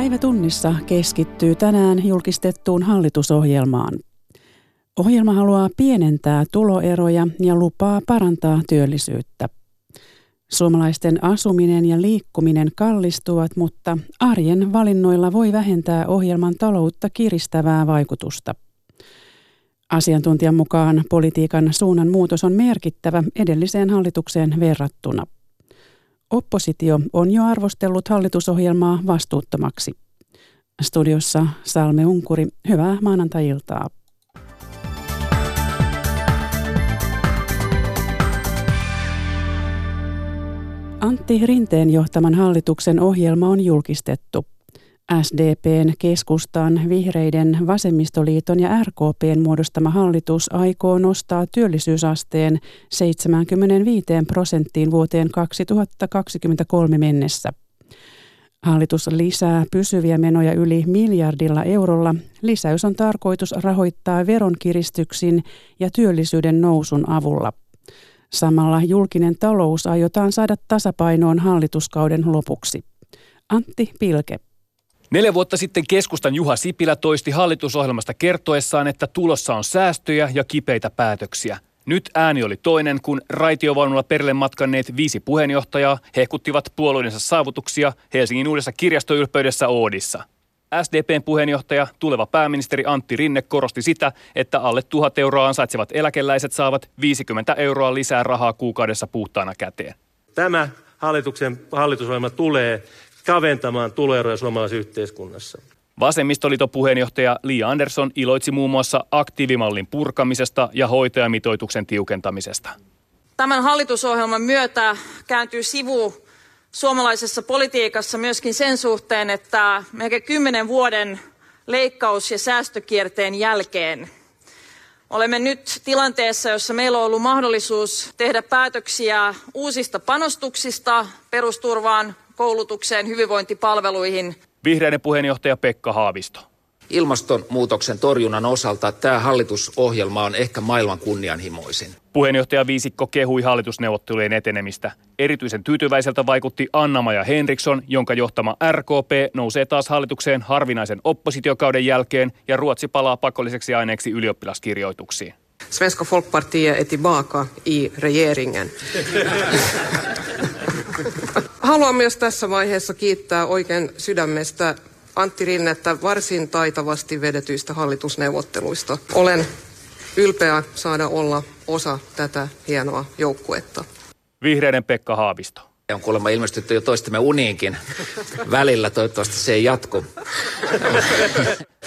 Päivä tunnissa keskittyy tänään julkistettuun hallitusohjelmaan. Ohjelma haluaa pienentää tuloeroja ja lupaa parantaa työllisyyttä. Suomalaisten asuminen ja liikkuminen kallistuvat, mutta arjen valinnoilla voi vähentää ohjelman taloutta kiristävää vaikutusta. Asiantuntijan mukaan politiikan suunnan muutos on merkittävä edelliseen hallitukseen verrattuna. Oppositio on jo arvostellut hallitusohjelmaa vastuuttomaksi. Studiossa Salme Unkuri, hyvää maanantai-iltaa. Antti Rinteen johtaman hallituksen ohjelma on julkistettu. SDPn, keskustan, vihreiden, vasemmistoliiton ja RKPn muodostama hallitus aikoo nostaa työllisyysasteen 75 prosenttiin vuoteen 2023 mennessä. Hallitus lisää pysyviä menoja yli miljardilla eurolla. Lisäys on tarkoitus rahoittaa veronkiristyksin ja työllisyyden nousun avulla. Samalla julkinen talous aiotaan saada tasapainoon hallituskauden lopuksi. Antti Pilke. Neljä vuotta sitten keskustan Juha Sipilä toisti hallitusohjelmasta kertoessaan, että tulossa on säästöjä ja kipeitä päätöksiä. Nyt ääni oli toinen, kun raitiovaunulla perille matkanneet viisi puheenjohtajaa hehkuttivat puolueidensa saavutuksia Helsingin uudessa kirjastoylpeydessä Oodissa. SDPn puheenjohtaja, tuleva pääministeri Antti Rinne korosti sitä, että alle tuhat euroa ansaitsevat eläkeläiset saavat 50 euroa lisää rahaa kuukaudessa puhtaana käteen. Tämä hallituksen hallitusohjelma tulee kaventamaan tuloeroja suomalaisessa yhteiskunnassa. Vasemmistoliiton puheenjohtaja Li Andersson iloitsi muun muassa aktiivimallin purkamisesta ja hoitajamitoituksen tiukentamisesta. Tämän hallitusohjelman myötä kääntyy sivu suomalaisessa politiikassa myöskin sen suhteen, että melkein kymmenen vuoden leikkaus- ja säästökierteen jälkeen olemme nyt tilanteessa, jossa meillä on ollut mahdollisuus tehdä päätöksiä uusista panostuksista perusturvaan, koulutukseen, hyvinvointipalveluihin. Vihreiden puheenjohtaja Pekka Haavisto. Ilmastonmuutoksen torjunnan osalta tämä hallitusohjelma on ehkä maailman kunnianhimoisin. Puheenjohtaja Viisikko kehui hallitusneuvottelujen etenemistä. Erityisen tyytyväiseltä vaikutti Anna-Maja Henriksson, jonka johtama RKP nousee taas hallitukseen harvinaisen oppositiokauden jälkeen ja Ruotsi palaa pakolliseksi aineeksi ylioppilaskirjoituksiin. Svenska Folkpartiet är tillbaka i regeringen. Haluan myös tässä vaiheessa kiittää oikein sydämestä Antti Rinnettä varsin taitavasti vedetyistä hallitusneuvotteluista. Olen ylpeä saada olla osa tätä hienoa joukkuetta. Vihreiden Pekka Haavisto. On kuulemma ilmestytty jo toistemme uniinkin välillä, toivottavasti se ei jatku.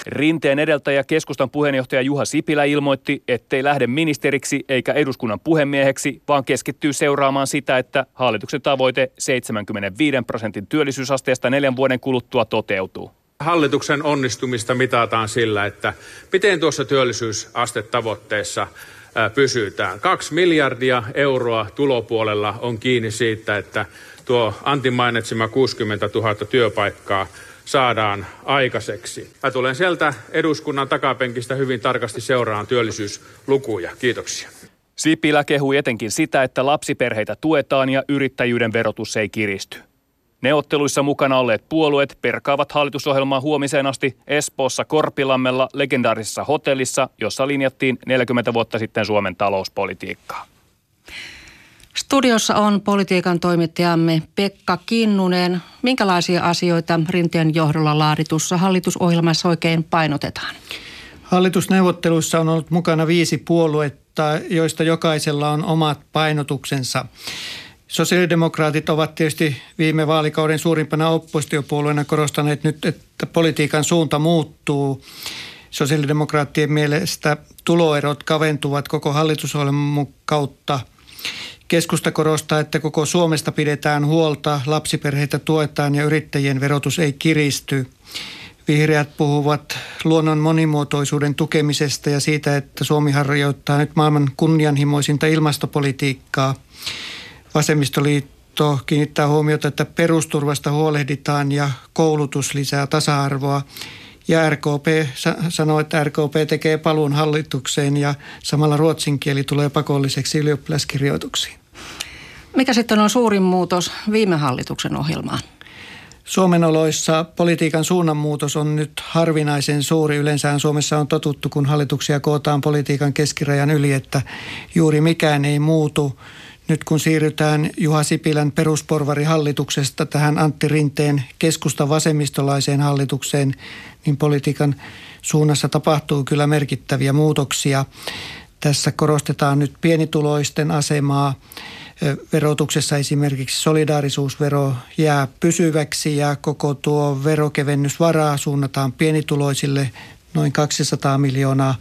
Rinteen edeltäjä keskustan puheenjohtaja Juha Sipilä ilmoitti, ettei lähde ministeriksi eikä eduskunnan puhemieheksi, vaan keskittyy seuraamaan sitä, että hallituksen tavoite 75 prosentin työllisyysasteesta neljän vuoden kuluttua toteutuu. Hallituksen onnistumista mitataan sillä, että miten tuossa työllisyysastetavoitteessa pysytään. Kaksi miljardia euroa tulopuolella on kiinni siitä, että tuo Antin mainitsema 60 000 työpaikkaa saadaan aikaiseksi. Mä tulen sieltä eduskunnan takapenkistä hyvin tarkasti seuraan työllisyyslukuja. Kiitoksia. Sipilä kehui etenkin sitä, että lapsiperheitä tuetaan ja yrittäjyyden verotus ei kiristy. Neuvotteluissa mukana olleet puolueet perkaavat hallitusohjelmaa huomiseen asti Espoossa Korpilammella legendaarisessa hotellissa, jossa linjattiin 40 vuotta sitten Suomen talouspolitiikkaa. Studiossa on politiikan toimittajamme Pekka Kinnunen. Minkälaisia asioita Rinteen johdolla laaditussa hallitusohjelmassa oikein painotetaan? Hallitusneuvotteluissa on ollut mukana viisi puoluetta, joista jokaisella on omat painotuksensa. Sosiaalidemokraatit ovat tietysti viime vaalikauden suurimpana oppositiopuolueena korostaneet nyt, että politiikan suunta muuttuu. Sosiaalidemokraattien mielestä tuloerot kaventuvat koko hallitusohjelman kautta. Keskusta korostaa, että koko Suomesta pidetään huolta, lapsiperheitä tuetaan ja yrittäjien verotus ei kiristy. Vihreät puhuvat luonnon monimuotoisuuden tukemisesta ja siitä, että Suomi harjoittaa nyt maailman kunnianhimoisinta ilmastopolitiikkaa – Vasemmistoliitto kiinnittää huomiota, että perusturvasta huolehditaan ja koulutus lisää tasa-arvoa. Ja RKP sanoo, että RKP tekee paluun hallitukseen ja samalla ruotsin kieli tulee pakolliseksi ylioppilaskirjoituksiin. Mikä sitten on suurin muutos viime hallituksen ohjelmaan? Suomen oloissa politiikan suunnanmuutos on nyt harvinaisen suuri. Yleensä Suomessa on totuttu, kun hallituksia kootaan politiikan keskirajan yli, että juuri mikään ei muutu. Nyt kun siirrytään Juha Sipilän perusporvarihallituksesta tähän Antti Rinteen keskusta vasemmistolaiseen hallitukseen, niin politiikan suunnassa tapahtuu kyllä merkittäviä muutoksia. Tässä korostetaan nyt pienituloisten asemaa. Verotuksessa esimerkiksi solidaarisuusvero jää pysyväksi ja koko tuo verokevennysvaraa suunnataan pienituloisille noin 200 miljoonaa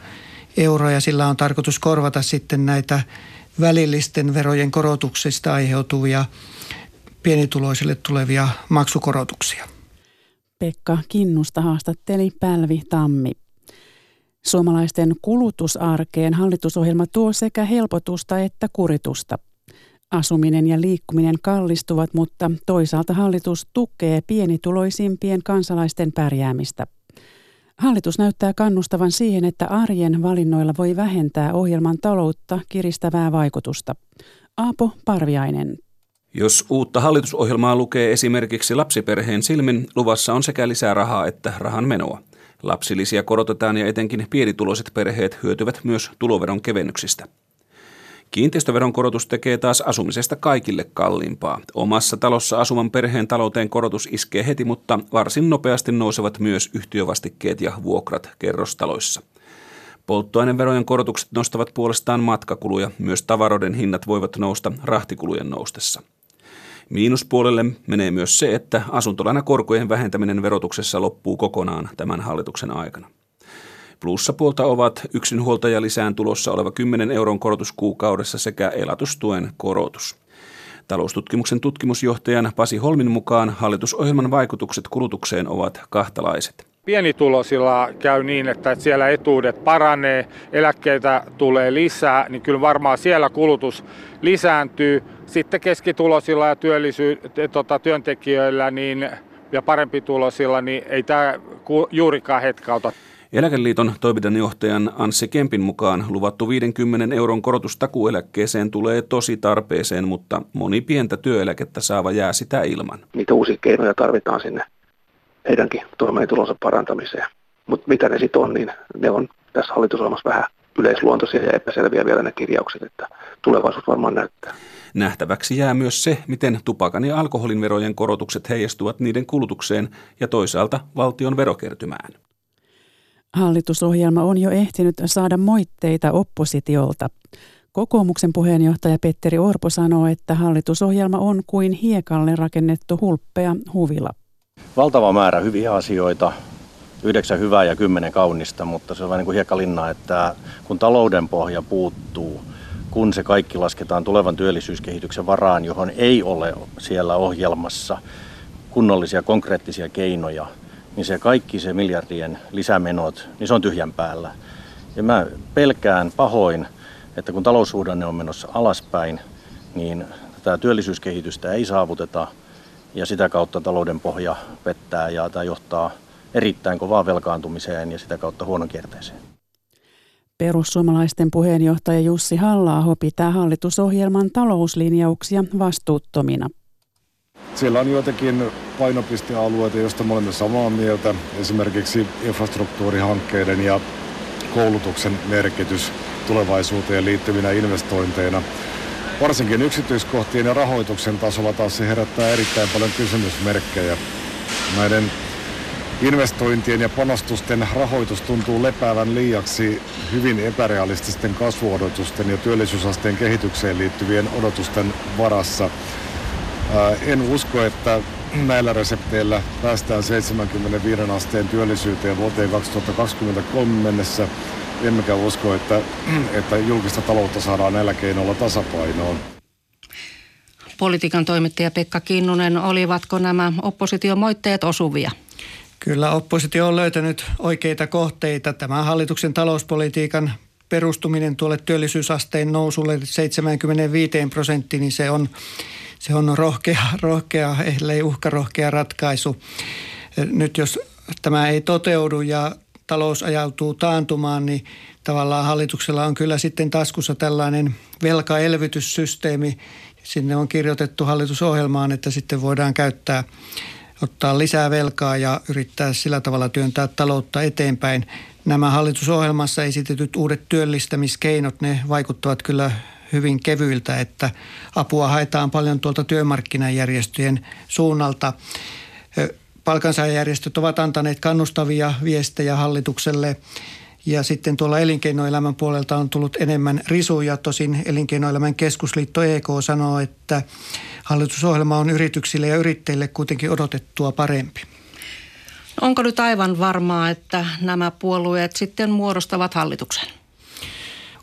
euroa ja sillä on tarkoitus korvata sitten näitä välillisten verojen korotuksista aiheutuvia pienituloisille tulevia maksukorotuksia. Pekka Kinnusta haastatteli Pälvi Tammi. Suomalaisten kulutusarkeen hallitusohjelma tuo sekä helpotusta että kuritusta. Asuminen ja liikkuminen kallistuvat, mutta toisaalta hallitus tukee pienituloisimpien kansalaisten pärjäämistä. Hallitus näyttää kannustavan siihen, että arjen valinnoilla voi vähentää ohjelman taloutta kiristävää vaikutusta. Aapo Parviainen. Jos uutta hallitusohjelmaa lukee esimerkiksi lapsiperheen silmin, luvassa on sekä lisää rahaa että rahan menoa. Lapsilisiä korotetaan ja etenkin pienituloiset perheet hyötyvät myös tuloveron kevennyksistä. Kiinteistöveron korotus tekee taas asumisesta kaikille kalliimpaa. Omassa talossa asuvan perheen talouteen korotus iskee heti, mutta varsin nopeasti nousevat myös yhtiövastikkeet ja vuokrat kerrostaloissa. Polttoaineverojen korotukset nostavat puolestaan matkakuluja, myös tavaroiden hinnat voivat nousta rahtikulujen noustessa. Miinuspuolelle menee myös se, että asuntolainakorkojen vähentäminen verotuksessa loppuu kokonaan tämän hallituksen aikana. Plussapuolta ovat yksinhuoltajalisään tulossa oleva 10 euron korotus kuukaudessa sekä elatustuen korotus. Taloustutkimuksen tutkimusjohtajan Pasi Holmin mukaan hallitusohjelman vaikutukset kulutukseen ovat kahtalaiset. Pienituloisilla käy niin, että siellä etuudet paranee, eläkkeitä tulee lisää, niin kyllä varmaan siellä kulutus lisääntyy. Sitten keskituloisilla ja työllisy- tota, työntekijöillä niin, ja parempi tulosilla, niin ei tämä juurikaan hetkauta. Eläkeliiton toiminnanjohtajan Anssi Kempin mukaan luvattu 50 euron korotus takueläkkeeseen tulee tosi tarpeeseen, mutta moni pientä työeläkettä saava jää sitä ilman. Niitä uusia keinoja tarvitaan sinne heidänkin toimeentulonsa parantamiseen. Mutta mitä ne sitten on, niin ne on tässä hallitusohjelmassa vähän yleisluontoisia ja epäselviä vielä ne kirjaukset, että tulevaisuus varmaan näyttää. Nähtäväksi jää myös se, miten tupakan ja alkoholin verojen korotukset heijastuvat niiden kulutukseen ja toisaalta valtion verokertymään. Hallitusohjelma on jo ehtinyt saada moitteita oppositiolta. Kokoomuksen puheenjohtaja Petteri Orpo sanoo, että hallitusohjelma on kuin hiekalle rakennettu hulppea huvila. Valtava määrä hyviä asioita, yhdeksän hyvää ja kymmenen kaunista, mutta se on vähän niin kuin hiekkalinna, että kun talouden pohja puuttuu, kun se kaikki lasketaan tulevan työllisyyskehityksen varaan, johon ei ole siellä ohjelmassa kunnollisia konkreettisia keinoja – niin se kaikki se miljardien lisämenot, niin se on tyhjän päällä. Ja mä pelkään pahoin, että kun taloussuhdanne on menossa alaspäin, niin tätä työllisyyskehitystä ei saavuteta ja sitä kautta talouden pohja pettää ja tämä johtaa erittäin kovaan velkaantumiseen ja sitä kautta huonon kierteeseen. Perussuomalaisten puheenjohtaja Jussi halla pitää hallitusohjelman talouslinjauksia vastuuttomina. Siellä on joitakin painopistealueita, joista me olemme samaa mieltä. Esimerkiksi infrastruktuurihankkeiden ja koulutuksen merkitys tulevaisuuteen liittyvinä investointeina. Varsinkin yksityiskohtien ja rahoituksen tasolla taas se herättää erittäin paljon kysymysmerkkejä. Näiden investointien ja panostusten rahoitus tuntuu lepäävän liiaksi hyvin epärealististen kasvuodotusten ja työllisyysasteen kehitykseen liittyvien odotusten varassa – en usko, että näillä resepteillä päästään 75 asteen työllisyyteen vuoteen 2023 mennessä. Emmekä usko, että, että julkista taloutta saadaan näillä keinoilla tasapainoon. Politiikan toimittaja Pekka Kinnunen, olivatko nämä oppositiomoitteet osuvia? Kyllä oppositio on löytänyt oikeita kohteita. Tämä hallituksen talouspolitiikan perustuminen tuolle työllisyysasteen nousulle 75 prosenttiin, niin se on se on rohkea, rohkea ellei uhkarohkea ratkaisu. Nyt jos tämä ei toteudu ja talous ajautuu taantumaan, niin tavallaan hallituksella on kyllä sitten taskussa tällainen velkaelvytyssysteemi. Sinne on kirjoitettu hallitusohjelmaan, että sitten voidaan käyttää ottaa lisää velkaa ja yrittää sillä tavalla työntää taloutta eteenpäin. Nämä hallitusohjelmassa esitetyt uudet työllistämiskeinot, ne vaikuttavat kyllä hyvin kevyiltä, että apua haetaan paljon tuolta työmarkkinajärjestöjen suunnalta. Palkansaajajärjestöt ovat antaneet kannustavia viestejä hallitukselle ja sitten tuolla elinkeinoelämän puolelta on tullut enemmän risuja. Tosin elinkeinoelämän keskusliitto EK sanoo, että hallitusohjelma on yrityksille ja yrittäjille kuitenkin odotettua parempi. Onko nyt aivan varmaa, että nämä puolueet sitten muodostavat hallituksen?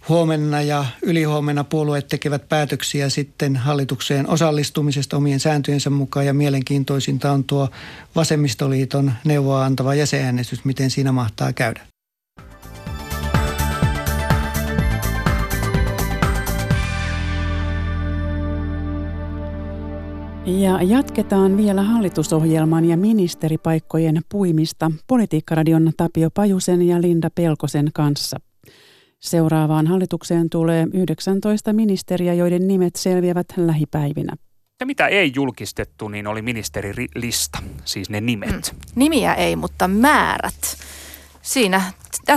Huomenna ja ylihuomenna puolueet tekevät päätöksiä sitten hallitukseen osallistumisesta omien sääntöjensä mukaan ja mielenkiintoisinta on tuo vasemmistoliiton neuvoa antava jäsenäänestys, miten siinä mahtaa käydä. Ja jatketaan vielä hallitusohjelman ja ministeripaikkojen puimista Politiikkaradion Tapio Pajusen ja Linda Pelkosen kanssa. Seuraavaan hallitukseen tulee 19 ministeriä, joiden nimet selviävät lähipäivinä. Ja mitä ei julkistettu, niin oli ministerilista, siis ne nimet. Mm. Nimiä ei, mutta määrät. Siinä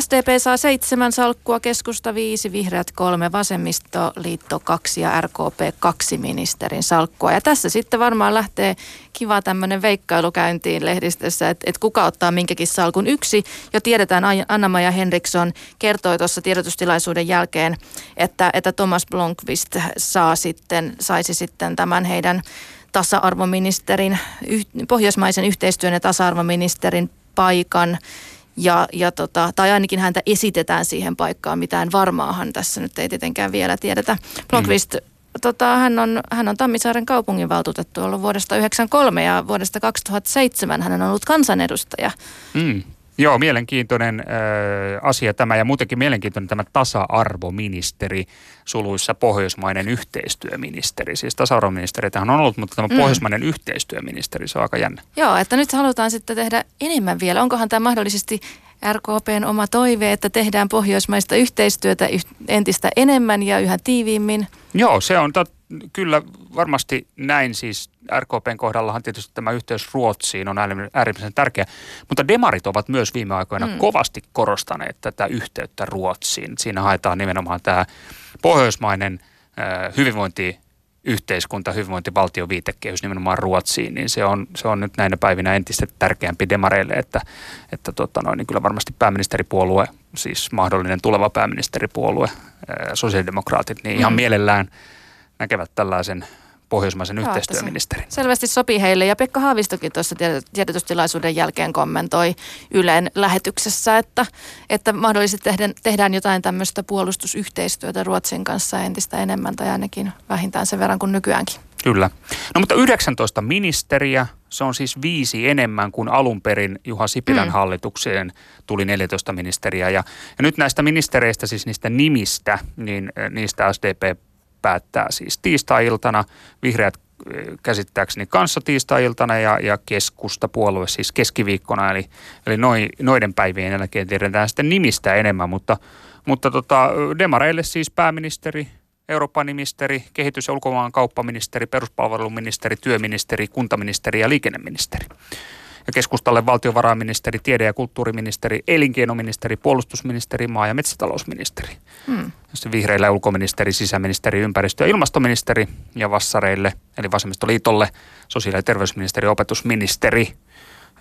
SDP saa seitsemän salkkua, keskusta viisi, vihreät kolme, vasemmistoliitto kaksi ja RKP kaksi ministerin salkkua. Ja tässä sitten varmaan lähtee kiva tämmöinen veikkailu käyntiin lehdistössä, että, että kuka ottaa minkäkin salkun. Yksi jo tiedetään, Anna-Maja Henriksson kertoi tuossa tiedotustilaisuuden jälkeen, että, että Thomas Blomqvist saa sitten, saisi sitten tämän heidän tasa-arvoministerin, pohjoismaisen yhteistyön ja tasa-arvoministerin paikan ja, ja tota, tai ainakin häntä esitetään siihen paikkaan. Mitään varmaahan tässä nyt ei tietenkään vielä tiedetä. Blomqvist, mm. tota, hän, on, hän on Tammisaaren kaupunginvaltuutettu ollut vuodesta 1993 ja vuodesta 2007 hän on ollut kansanedustaja. Mm. Joo, mielenkiintoinen äh, asia tämä ja muutenkin mielenkiintoinen tämä tasa-arvoministeri, suluissa pohjoismainen yhteistyöministeri. Siis tasa-arvoministeri tähän on ollut, mutta tämä mm. pohjoismainen yhteistyöministeri, se on aika jännä. Joo, että nyt halutaan sitten tehdä enemmän vielä. Onkohan tämä mahdollisesti RKPn oma toive, että tehdään pohjoismaista yhteistyötä entistä enemmän ja yhä tiiviimmin? Joo, se on tot, kyllä varmasti näin siis RKPn kohdallahan tietysti tämä yhteys Ruotsiin on äärimmäisen tärkeä, mutta demarit ovat myös viime aikoina mm. kovasti korostaneet tätä yhteyttä Ruotsiin. Siinä haetaan nimenomaan tämä pohjoismainen äh, hyvinvointi yhteiskunta, hyvinvointivaltio viitekehys nimenomaan Ruotsiin, niin se on, se on nyt näinä päivinä entistä tärkeämpi demareille, että, että tota noin, niin kyllä varmasti pääministeripuolue, siis mahdollinen tuleva pääministeripuolue, sosiaalidemokraatit, niin ihan mm. mielellään näkevät tällaisen pohjoismaisen Joo, yhteistyöministerin. Selvästi sopii heille ja Pekka Haavistokin tuossa tiedotustilaisuuden jälkeen kommentoi Ylen lähetyksessä, että, että mahdollisesti tehdään, tehdään jotain tämmöistä puolustusyhteistyötä Ruotsin kanssa entistä enemmän tai ainakin vähintään sen verran kuin nykyäänkin. Kyllä. No mutta 19 ministeriä, se on siis viisi enemmän kuin alun perin Juha Sipilän mm. hallitukseen tuli 14 ministeriä. Ja, ja nyt näistä ministereistä, siis niistä nimistä, niin niistä SDP päättää siis tiistai-iltana, vihreät käsittääkseni kanssa tiistai-iltana ja, ja keskustapuolue siis keskiviikkona, eli, eli noi, noiden päivien jälkeen tiedetään sitten nimistä enemmän, mutta, mutta tota, demareille siis pääministeri, Euroopan ministeri, kehitys- ja ulkomaan kauppaministeri, peruspalveluministeri, työministeri, kuntaministeri ja liikenneministeri ja keskustalle valtiovarainministeri, tiede- ja kulttuuriministeri, elinkeinoministeri, puolustusministeri, maa- ja metsätalousministeri. Hmm. Sitten vihreille ulkoministeri, sisäministeri, ympäristö- ja ilmastoministeri ja vassareille, eli vasemmistoliitolle, sosiaali- ja terveysministeri, opetusministeri.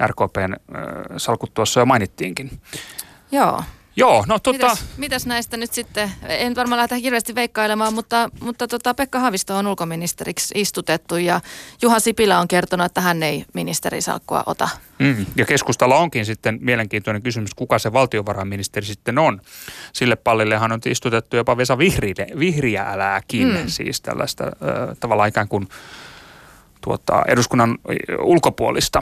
RKPn äh, salkut tuossa jo mainittiinkin. Joo. Joo, no tota... Mitäs, mitäs näistä nyt sitten, en varmaan lähdetä hirveästi veikkailemaan, mutta, mutta tota Pekka Havisto on ulkoministeriksi istutettu ja Juha Sipilä on kertonut, että hän ei ministerisalkkua ota. Mm, ja keskustalla onkin sitten mielenkiintoinen kysymys, kuka se valtiovarainministeri sitten on. Sille pallillehan on istutettu jopa Vesa Vihriä, Vihriälääkin, mm. siis tällaista äh, tavallaan ikään kuin tuota, eduskunnan ulkopuolista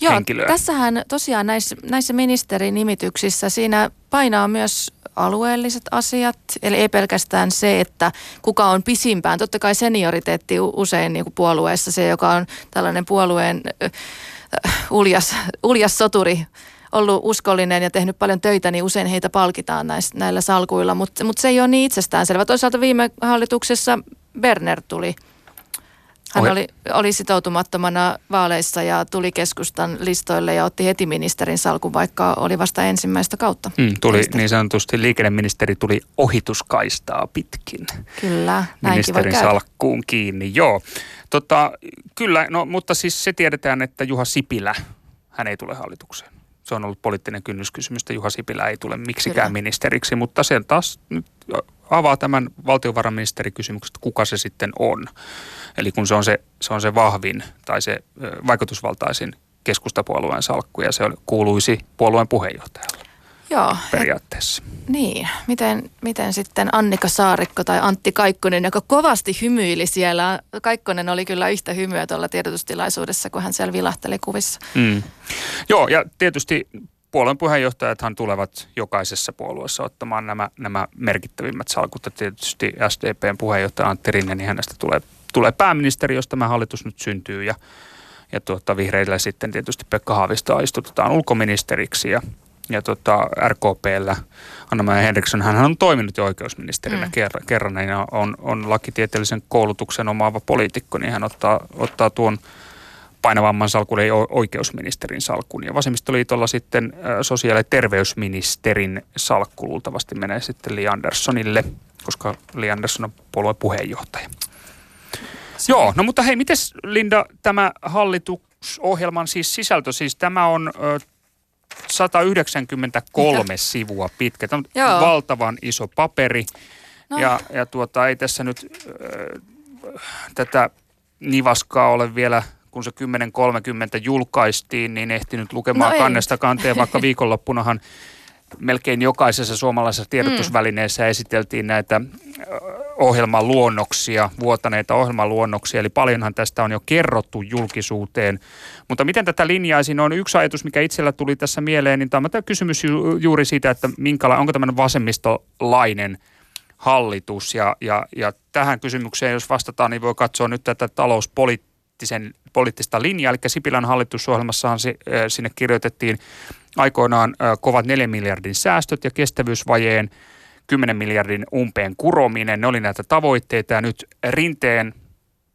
Joo, henkilöä. tässähän tosiaan näissä, näissä ministerinimityksissä siinä painaa myös alueelliset asiat, eli ei pelkästään se, että kuka on pisimpään. Totta kai senioriteetti usein niin kuin puolueessa, se joka on tällainen puolueen äh, uljas, uljas soturi, ollut uskollinen ja tehnyt paljon töitä, niin usein heitä palkitaan näis, näillä salkuilla, mutta mut se ei ole niin itsestäänselvä. Toisaalta viime hallituksessa Berner tuli Hän oli, oli sitoutumattomana vaaleissa ja tuli keskustan listoille ja otti heti ministerin salkun, vaikka oli vasta ensimmäistä kautta. Mm, tuli niin sanotusti, liikenneministeri tuli ohituskaistaa pitkin. Kyllä, Ministerin salkkuun kiinni, joo. Tota, kyllä, no, mutta siis se tiedetään, että Juha Sipilä, hän ei tule hallitukseen. Se on ollut poliittinen kynnyskysymys, että Juha Sipilä ei tule miksikään kyllä. ministeriksi, mutta sen taas nyt avaa tämän valtiovarainministerikysymyksen, että kuka se sitten on. Eli kun se on se, se, on se vahvin tai se vaikutusvaltaisin keskustapuolueen salkku ja se kuuluisi puolueen puheenjohtajalle. Joo. Periaatteessa. Niin. Miten, miten sitten Annika Saarikko tai Antti Kaikkonen, joka kovasti hymyili siellä. Kaikkonen oli kyllä yhtä hymyä tuolla tiedotustilaisuudessa, kun hän siellä vilahteli kuvissa. Mm. Joo, ja tietysti puolueen puheenjohtajathan tulevat jokaisessa puolueessa ottamaan nämä, nämä merkittävimmät salkut. Ja tietysti SDPn puheenjohtaja Antti Rinne, niin hänestä tulee, tulee pääministeri, jos tämä hallitus nyt syntyy. Ja, ja tuota, vihreillä sitten tietysti Pekka Haavisto istutetaan ulkoministeriksi ja, ja tuota, RKPllä Anna-Maja Henriksson, hän on toiminut jo oikeusministerinä mm. kerran, kerran ja on, on lakitieteellisen koulutuksen omaava poliitikko, niin hän ottaa, ottaa tuon – painavamman salkun, ei oikeusministerin salkun. Ja vasemmistoliitolla sitten sosiaali- ja terveysministerin salkku luultavasti menee sitten Li Anderssonille, koska Li Andersson on puolueen puheenjohtaja. Se. Joo, no mutta hei, miten Linda tämä hallitusohjelman siis sisältö, siis tämä on 193 Mitä? sivua pitkä. Tämä on Joo. valtavan iso paperi. No. Ja, ja tuota, ei tässä nyt ö, tätä nivaskaa ole vielä kun se 10.30 julkaistiin, niin ehtinyt lukemaan no kannesta kanteen, vaikka viikonloppunahan melkein jokaisessa suomalaisessa tiedotusvälineessä esiteltiin näitä ohjelmaluonnoksia, vuotaneita ohjelmaluonnoksia, eli paljonhan tästä on jo kerrottu julkisuuteen. Mutta miten tätä linjaisin? On yksi ajatus, mikä itsellä tuli tässä mieleen, niin tämä on kysymys ju- juuri siitä, että minkäla- onko tämmöinen vasemmistolainen hallitus, ja, ja, ja tähän kysymykseen, jos vastataan, niin voi katsoa nyt tätä talouspolitiikkaa, poliittisen, poliittista linjaa, eli Sipilän hallitusohjelmassahan sinne kirjoitettiin aikoinaan kovat 4 miljardin säästöt ja kestävyysvajeen 10 miljardin umpeen kurominen. Ne oli näitä tavoitteita ja nyt rinteen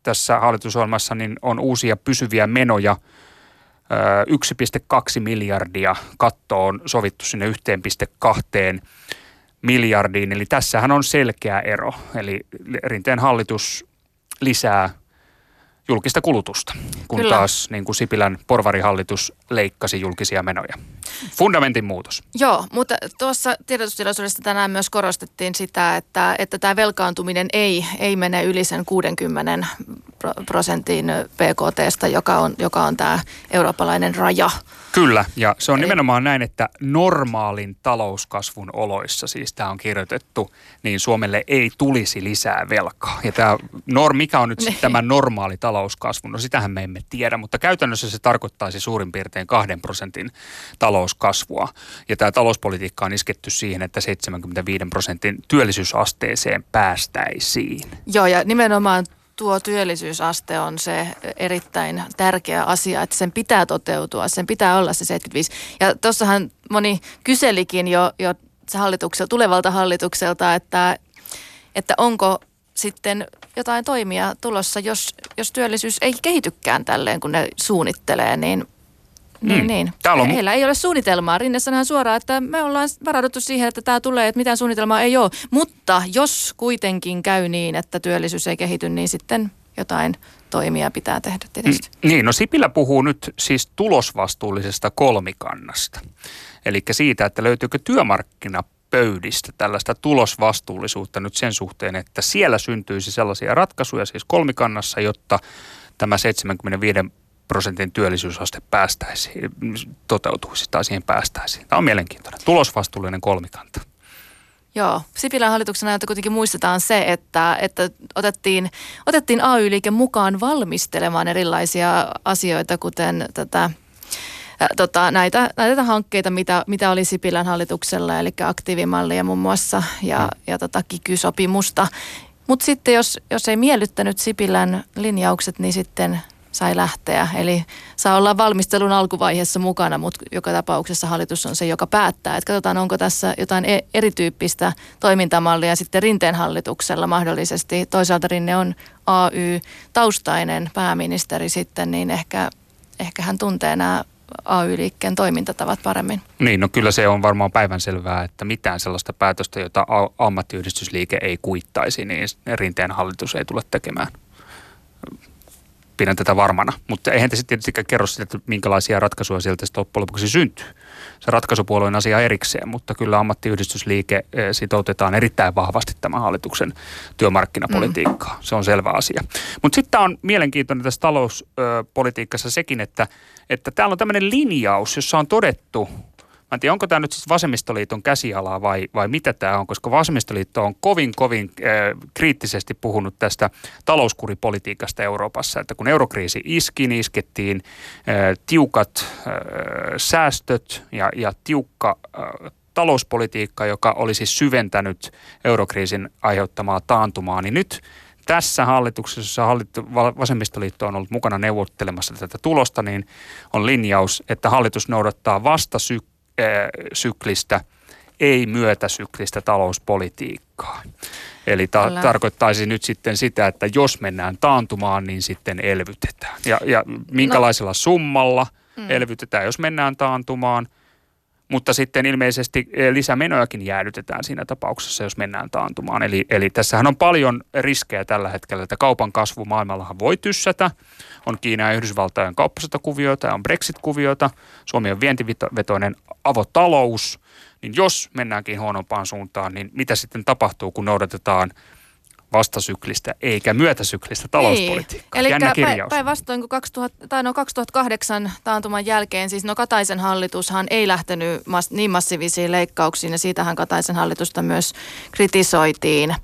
tässä hallitusohjelmassa niin on uusia pysyviä menoja. 1,2 miljardia katto on sovittu sinne 1,2 miljardiin. Eli tässähän on selkeä ero. Eli rinteen hallitus lisää julkista kulutusta, kun Kyllä. taas niin kuin Sipilän porvarihallitus leikkasi julkisia menoja. Fundamentin muutos. Joo, mutta tuossa tiedotustilaisuudessa tänään myös korostettiin sitä, että, että tämä velkaantuminen ei, ei mene yli sen 60 prosentin PKTstä, joka on, joka on tämä eurooppalainen raja. Kyllä, ja se on nimenomaan näin, että normaalin talouskasvun oloissa, siis tämä on kirjoitettu, niin Suomelle ei tulisi lisää velkaa. Ja tämä norm, mikä on nyt sitten tämä normaali talouskasvu? No sitähän me emme tiedä, mutta käytännössä se tarkoittaisi suurin piirtein kahden prosentin talouskasvua. Ja tämä talouspolitiikka on isketty siihen, että 75 prosentin työllisyysasteeseen päästäisiin. Joo, ja nimenomaan tuo työllisyysaste on se erittäin tärkeä asia, että sen pitää toteutua, sen pitää olla se 75. Ja tuossahan moni kyselikin jo, jo hallitukselta, tulevalta hallitukselta, että, että onko sitten jotain toimia tulossa, jos, jos työllisyys ei kehitykään tälleen, kun ne suunnittelee, niin niin, mm. niin. On... Heillä ei ole suunnitelmaa. Rinne sanoo suoraan, että me ollaan varauduttu siihen, että tämä tulee, että mitään suunnitelmaa ei ole. Mutta jos kuitenkin käy niin, että työllisyys ei kehity, niin sitten jotain toimia pitää tehdä tietysti. Mm, niin, no Sipilä puhuu nyt siis tulosvastuullisesta kolmikannasta. Eli siitä, että löytyykö työmarkkinapöydistä tällaista tulosvastuullisuutta nyt sen suhteen, että siellä syntyisi sellaisia ratkaisuja siis kolmikannassa, jotta tämä 75 prosentin työllisyysaste päästäisiin, toteutuisi tai siihen päästäisiin. Tämä on mielenkiintoinen. Tulosvastuullinen kolmikanta. Joo, Sipilän hallituksen ajalta kuitenkin muistetaan se, että, että otettiin, otettiin AY-liike mukaan valmistelemaan erilaisia asioita, kuten tätä tota, näitä, näitä hankkeita, mitä, mitä oli Sipilän hallituksella, eli aktiivimallia muun muassa ja, mm. ja tota, kiky-sopimusta. Mutta sitten jos, jos ei miellyttänyt Sipilän linjaukset, niin sitten sai lähteä. Eli saa olla valmistelun alkuvaiheessa mukana, mutta joka tapauksessa hallitus on se, joka päättää. Että katsotaan, onko tässä jotain e- erityyppistä toimintamallia sitten Rinteen hallituksella mahdollisesti. Toisaalta Rinne on AY-taustainen pääministeri sitten, niin ehkä, ehkä hän tuntee nämä AY-liikkeen toimintatavat paremmin. Niin, no kyllä se on varmaan päivänselvää, että mitään sellaista päätöstä, jota ammattiyhdistysliike ei kuittaisi, niin rinteen hallitus ei tule tekemään pidän tätä varmana. Mutta eihän te sitten tietysti kerro sitä, että minkälaisia ratkaisuja sieltä sitten loppujen lopuksi syntyy. Se ratkaisupuolueen asia erikseen, mutta kyllä ammattiyhdistysliike eh, sitoutetaan erittäin vahvasti tämän hallituksen työmarkkinapolitiikkaan. Mm. Se on selvä asia. Mutta sitten on mielenkiintoinen tässä talouspolitiikassa sekin, että, että täällä on tämmöinen linjaus, jossa on todettu – Mä en tiedä, onko tämä nyt siis vasemmistoliiton käsialaa vai, vai mitä tämä on, koska vasemmistoliitto on kovin, kovin äh, kriittisesti puhunut tästä talouskuripolitiikasta Euroopassa, että kun eurokriisi iski, niin iskettiin äh, tiukat äh, säästöt ja, ja tiukka äh, talouspolitiikka, joka olisi syventänyt eurokriisin aiheuttamaa taantumaa, niin nyt tässä hallituksessa, hallittu, vasemmistoliitto on ollut mukana neuvottelemassa tätä tulosta, niin on linjaus, että hallitus noudattaa vastasyk syklistä, ei myötäsyklistä talouspolitiikkaa. Eli ta- tarkoittaisi nyt sitten sitä, että jos mennään taantumaan, niin sitten elvytetään. Ja, ja minkälaisella no. summalla mm. elvytetään, jos mennään taantumaan. Mutta sitten ilmeisesti lisämenojakin jäädytetään siinä tapauksessa, jos mennään taantumaan. Eli, eli tässähän on paljon riskejä tällä hetkellä, että kaupan kasvu maailmallahan voi tyssätä. On Kiina ja Yhdysvaltain kauppasotakuvioita, on Brexit-kuvioita, Suomi on vientivetoinen avotalous, niin jos mennäänkin huonompaan suuntaan, niin mitä sitten tapahtuu, kun noudatetaan vastasyklistä eikä myötäsyklistä talouspolitiikkaa. Niin. Eli päinvastoin kuin 2000, tai no 2008 taantuman jälkeen, siis no Kataisen hallitushan ei lähtenyt mas, niin massiivisiin leikkauksiin ja siitähän Kataisen hallitusta myös kritisoitiin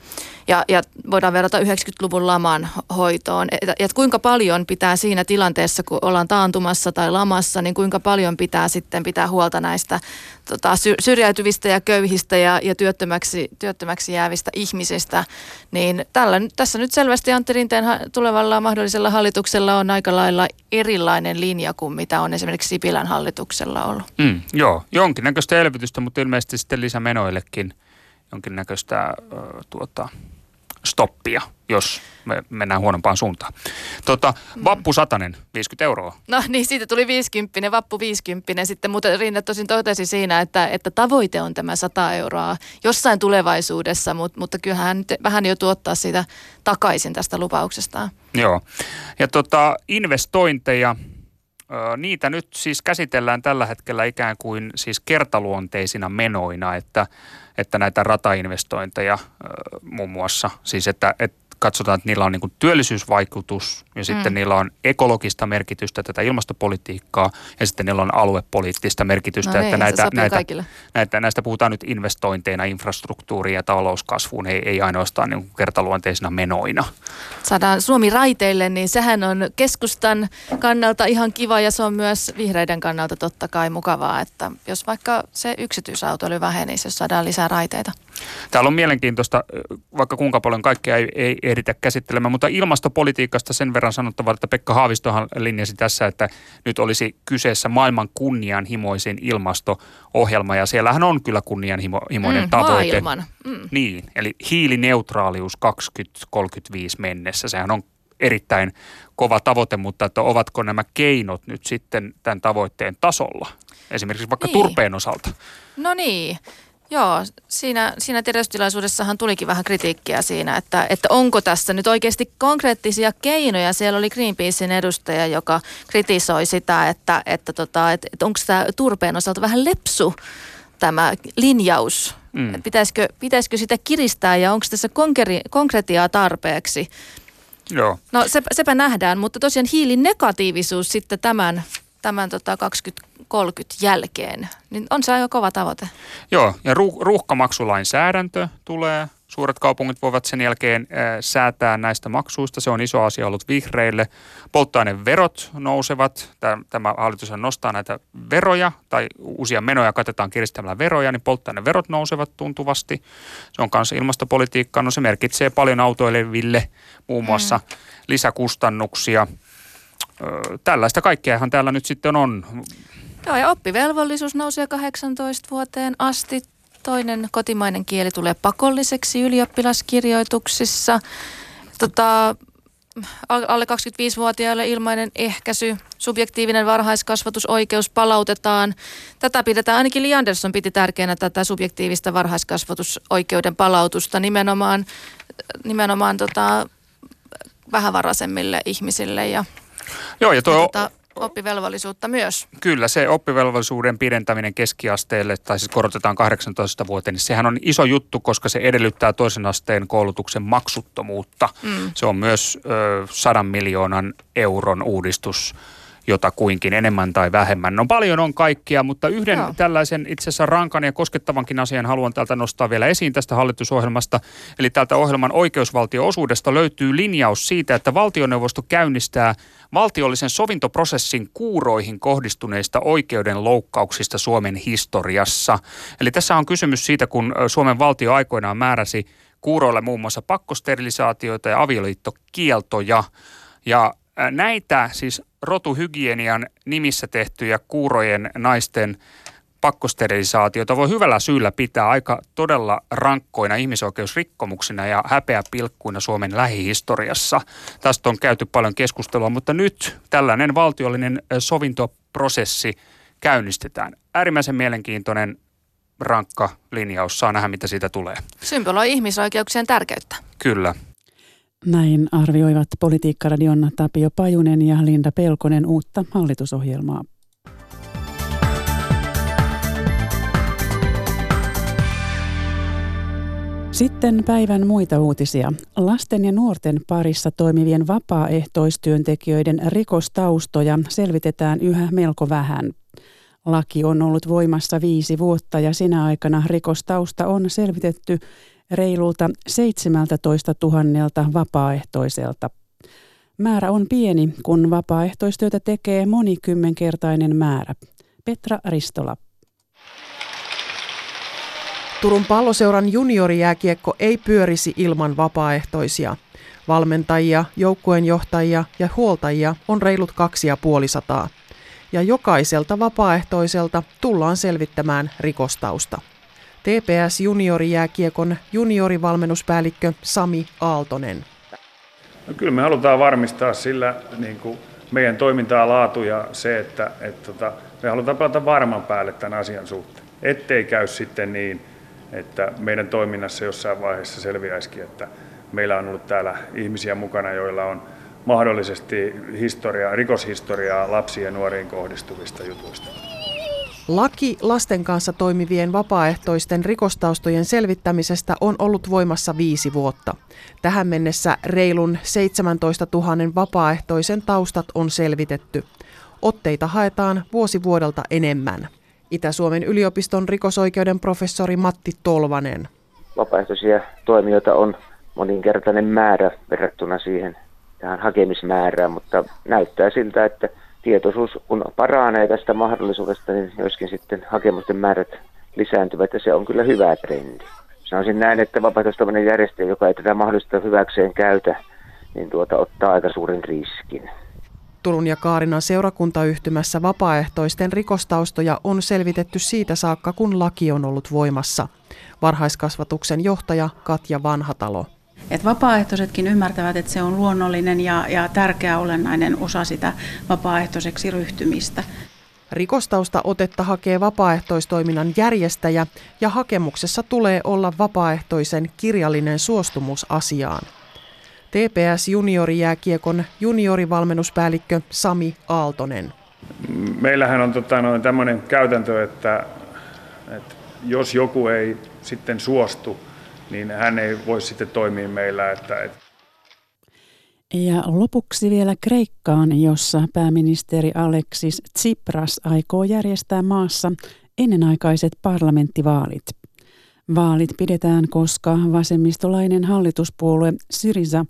ja, ja voidaan verrata 90-luvun laman hoitoon. Että et kuinka paljon pitää siinä tilanteessa, kun ollaan taantumassa tai lamassa, niin kuinka paljon pitää sitten pitää huolta näistä tota, syrjäytyvistä ja köyhistä ja, ja työttömäksi, työttömäksi jäävistä ihmisistä. Niin tällä, tässä nyt selvästi Antti Rinteen tulevalla mahdollisella hallituksella on aika lailla erilainen linja kuin mitä on esimerkiksi Sipilän hallituksella ollut. Mm, joo, jonkinnäköistä elvytystä, mutta ilmeisesti sitten lisämenoillekin jonkinnäköistä äh, tuota, stoppia, jos me mennään huonompaan suuntaan. Tota, vappu satanen, 50 euroa. No niin, siitä tuli 50, vappu 50. Sitten muuten Rinne tosin totesi siinä, että, että tavoite on tämä 100 euroa jossain tulevaisuudessa, mutta, mutta kyllähän hän nyt vähän jo tuottaa siitä takaisin tästä lupauksestaan. Joo. Ja tota, investointeja, niitä nyt siis käsitellään tällä hetkellä ikään kuin siis kertaluonteisina menoina, että että näitä ratainvestointeja muun muassa, siis että, että katsotaan, että niillä on niin työllisyysvaikutus ja sitten mm. niillä on ekologista merkitystä tätä ilmastopolitiikkaa ja sitten niillä on aluepoliittista merkitystä. No että niin, näitä, näitä, näitä, näistä puhutaan nyt investointeina infrastruktuuriin ja talouskasvuun, ei, ei ainoastaan niin kertaluonteisina menoina. Saadaan Suomi raiteille, niin sehän on keskustan kannalta ihan kiva ja se on myös vihreiden kannalta totta kai mukavaa, että jos vaikka se yksityisautoilu vähenisi, jos saadaan lisää raiteita. Täällä on mielenkiintoista, vaikka kuinka paljon kaikkea ei, ei ehditä käsittelemään, mutta ilmastopolitiikasta sen verran sanottava, että Pekka Haavistohan linjasi tässä, että nyt olisi kyseessä maailman kunnianhimoisin ilmasto-ohjelma, ja siellähän on kyllä kunnianhimoinen mm, tavoite. Maailman. Mm. Niin, eli hiilineutraalius 2035 mennessä, sehän on erittäin kova tavoite, mutta että ovatko nämä keinot nyt sitten tämän tavoitteen tasolla? Esimerkiksi vaikka niin. turpeen osalta. No niin, Joo, siinä, siinä tiedotustilaisuudessahan tulikin vähän kritiikkiä siinä, että, että onko tässä nyt oikeasti konkreettisia keinoja. Siellä oli Greenpeacein edustaja, joka kritisoi sitä, että, että, tota, että, että onko tämä turpeen osalta vähän lepsu tämä linjaus. Mm. Pitäisikö, pitäisikö sitä kiristää ja onko tässä konkre- konkretiaa tarpeeksi? Joo. No se, sepä nähdään, mutta tosiaan hiilinegatiivisuus sitten tämän, tämän tota 20 30 jälkeen, niin on se aika kova tavoite. Joo, ja ruuh- ruuhkamaksulainsäädäntö tulee. Suuret kaupungit voivat sen jälkeen äh, säätää näistä maksuista. Se on iso asia ollut vihreille. Polttoaineverot nousevat. Tämä hallitus nostaa näitä veroja tai uusia menoja katetaan kiristämällä veroja, niin polttoaineverot nousevat tuntuvasti. Se on kanssa ilmastopolitiikkaa. No se merkitsee paljon autoileville muun muassa mm. lisäkustannuksia – tällaista kaikkeahan täällä nyt sitten on. Joo, ja oppivelvollisuus nousee 18 vuoteen asti. Toinen kotimainen kieli tulee pakolliseksi ylioppilaskirjoituksissa. Tota, alle 25-vuotiaille ilmainen ehkäisy, subjektiivinen varhaiskasvatusoikeus palautetaan. Tätä pidetään, ainakin Li Andersson piti tärkeänä tätä subjektiivista varhaiskasvatusoikeuden palautusta nimenomaan, nimenomaan tota, vähävaraisemmille ihmisille. Ja, Joo, ja tuo, ja tota, oppivelvollisuutta myös. Kyllä, se oppivelvollisuuden pidentäminen keskiasteelle, tai siis korotetaan 18 vuoteen, niin sehän on iso juttu, koska se edellyttää toisen asteen koulutuksen maksuttomuutta. Mm. Se on myös ö, sadan miljoonan euron uudistus jota kuinkin enemmän tai vähemmän. No paljon on kaikkia, mutta yhden Joo. tällaisen itse asiassa rankan ja koskettavankin asian haluan täältä nostaa vielä esiin tästä hallitusohjelmasta. Eli täältä ohjelman oikeusvaltioosuudesta löytyy linjaus siitä, että valtioneuvosto käynnistää valtiollisen sovintoprosessin kuuroihin kohdistuneista oikeudenloukkauksista Suomen historiassa. Eli tässä on kysymys siitä, kun Suomen valtio aikoinaan määräsi kuuroille muun muassa pakkosterilisaatioita ja avioliittokieltoja. Ja näitä siis rotuhygienian nimissä tehtyjä kuurojen naisten pakkosterilisaatioita voi hyvällä syyllä pitää aika todella rankkoina ihmisoikeusrikkomuksina ja häpeäpilkkuina Suomen lähihistoriassa. Tästä on käyty paljon keskustelua, mutta nyt tällainen valtiollinen sovintoprosessi käynnistetään. Äärimmäisen mielenkiintoinen rankka linjaus. Saa nähdä, mitä siitä tulee. Symboloi ihmisoikeuksien tärkeyttä. Kyllä. Näin arvioivat Politiikkaradion Tapio Pajunen ja Linda Pelkonen uutta hallitusohjelmaa. Sitten päivän muita uutisia. Lasten ja nuorten parissa toimivien vapaaehtoistyöntekijöiden rikostaustoja selvitetään yhä melko vähän. Laki on ollut voimassa viisi vuotta ja sinä aikana rikostausta on selvitetty reilulta 17 000 vapaaehtoiselta. Määrä on pieni, kun vapaaehtoistyötä tekee monikymmenkertainen määrä. Petra Ristola. Turun palloseuran juniorijääkiekko ei pyörisi ilman vapaaehtoisia. Valmentajia, joukkueenjohtajia ja huoltajia on reilut kaksi ja puolisataa. Ja jokaiselta vapaaehtoiselta tullaan selvittämään rikostausta. TPS juniorijääkiekon juniorivalmennuspäällikkö Sami Aaltonen. No kyllä me halutaan varmistaa sillä niin kuin meidän toimintaa laatu ja se, että, että tota, me halutaan pelata varman päälle tämän asian suhteen. Ettei käy sitten niin, että meidän toiminnassa jossain vaiheessa selviäisikin, että meillä on ollut täällä ihmisiä mukana, joilla on mahdollisesti historiaa, rikoshistoriaa lapsiin ja nuoriin kohdistuvista jutuista. Laki lasten kanssa toimivien vapaaehtoisten rikostaustojen selvittämisestä on ollut voimassa viisi vuotta. Tähän mennessä reilun 17 000 vapaaehtoisen taustat on selvitetty. Otteita haetaan vuosi vuodelta enemmän. Itä-Suomen yliopiston rikosoikeuden professori Matti Tolvanen. Vapaaehtoisia toimijoita on moninkertainen määrä verrattuna siihen tähän hakemismäärään, mutta näyttää siltä, että tietoisuus kun paranee tästä mahdollisuudesta, niin myöskin sitten hakemusten määrät lisääntyvät ja se on kyllä hyvä trendi. Sanoisin näin, että vapaaehtoistoiminnan järjestäjä, joka ei tätä mahdollista hyväkseen käytä, niin tuota, ottaa aika suuren riskin. Turun ja Kaarinan seurakuntayhtymässä vapaaehtoisten rikostaustoja on selvitetty siitä saakka, kun laki on ollut voimassa. Varhaiskasvatuksen johtaja Katja Vanhatalo. Et vapaaehtoisetkin ymmärtävät, että se on luonnollinen ja, ja tärkeä olennainen osa sitä vapaaehtoiseksi ryhtymistä. Rikostausta otetta hakee vapaaehtoistoiminnan järjestäjä ja hakemuksessa tulee olla vapaaehtoisen kirjallinen suostumus asiaan. TPS juniorijääkiekon juniorivalmennuspäällikkö Sami Aaltonen. Meillähän on tota, noin tämmöinen käytäntö, että, että jos joku ei sitten suostu niin hän ei voi sitten toimia meillä. Että, että ja lopuksi vielä Kreikkaan, jossa pääministeri Alexis Tsipras aikoo järjestää maassa ennenaikaiset parlamenttivaalit. Vaalit pidetään, koska vasemmistolainen hallituspuolue Syriza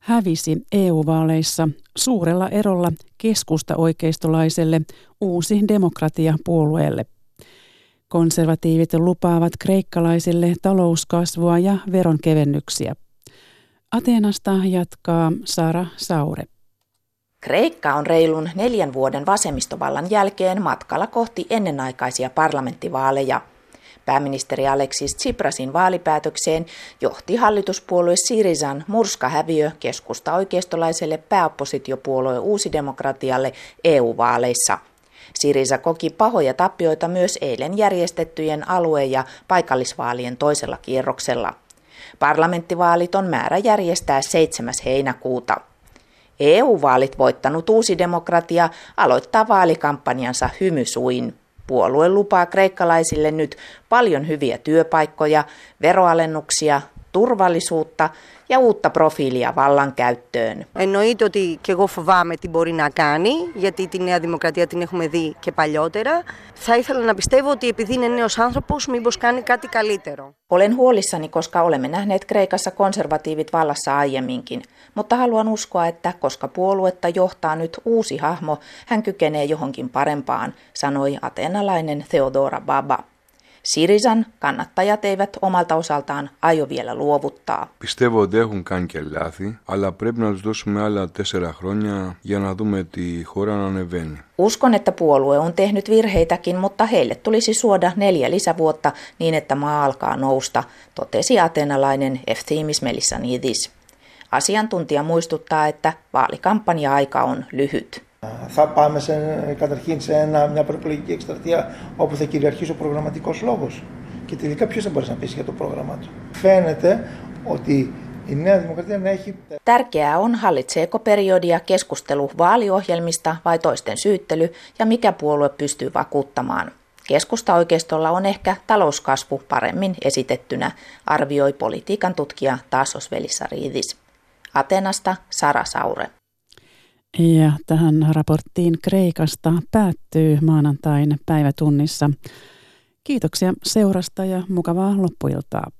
hävisi EU-vaaleissa suurella erolla keskusta-oikeistolaiselle uusi demokratia-puolueelle. Konservatiivit lupaavat kreikkalaisille talouskasvua ja veronkevennyksiä. Ateenasta jatkaa Sara Saure. Kreikka on reilun neljän vuoden vasemmistovallan jälkeen matkalla kohti ennenaikaisia parlamenttivaaleja. Pääministeri Alexis Tsiprasin vaalipäätökseen johti hallituspuolue Sirizan murskahäviö keskusta oikeistolaiselle pääoppositiopuolue Uusidemokratialle EU-vaaleissa. Sirisa koki pahoja tappioita myös eilen järjestettyjen alue- ja paikallisvaalien toisella kierroksella. Parlamenttivaalit on määrä järjestää 7. heinäkuuta. EU-vaalit voittanut uusi demokratia aloittaa vaalikampanjansa hymysuin. Puolue lupaa kreikkalaisille nyt paljon hyviä työpaikkoja, veroalennuksia, turvallisuutta ja uutta profiilia vallankäyttöön. Εννοείται ότι και εγώ φοβάμαι τι μπορεί να κάνει, γιατί τη Νέα Δημοκρατία την έχουμε δει και παλιότερα. Θα ήθελα να πιστεύω ότι επειδή είναι νέος άνθρωπος, mibos κάνει κάτι καλύτερο. Olen huolissani, koska olemme nähneet Kreikassa konservatiivit vallassa aiemminkin, mutta haluan uskoa, että koska puoluetta johtaa nyt uusi hahmo, hän kykenee johonkin parempaan, sanoi ateenalainen Theodora Baba. Sirisan kannattajat eivät omalta osaltaan aio vielä luovuttaa. Πιστεύω ότι έχουν κάνει και λάθη, αλλά πρέπει να τους δώσουμε άλλα τέσσερα χρόνια για να δούμε τη χώρα να ανεβαίνει. Uskon, että puolue on tehnyt virheitäkin, mutta heille tulisi suoda neljä lisävuotta niin, että maa alkaa nousta, totesi atenalainen Eftimis Melissanidis. Asiantuntija muistuttaa, että vaalikampanja-aika on lyhyt. θα πάμε σε, καταρχήν σε ένα, μια προεκλογική εκστρατεία όπου θα κυριαρχήσει ο προγραμματικό λόγο. Και τελικά ποιο θα μπορέσει να πείσει για το πρόγραμμά του. Φαίνεται ότι η Νέα Δημοκρατία να έχει. Tärkeää on, hallitseeko periodia keskustelu vaaliohjelmista vai toisten syyttely ja mikä puolue pystyy vakuuttamaan. Keskusta-oikeistolla on ehkä talouskasvu paremmin esitettynä, arvioi politiikan tutkija Tasos Velissariidis. Atenasta Sara Saure. Ja tähän raporttiin Kreikasta päättyy maanantain päivätunnissa. Kiitoksia seurasta ja mukavaa loppuiltaa.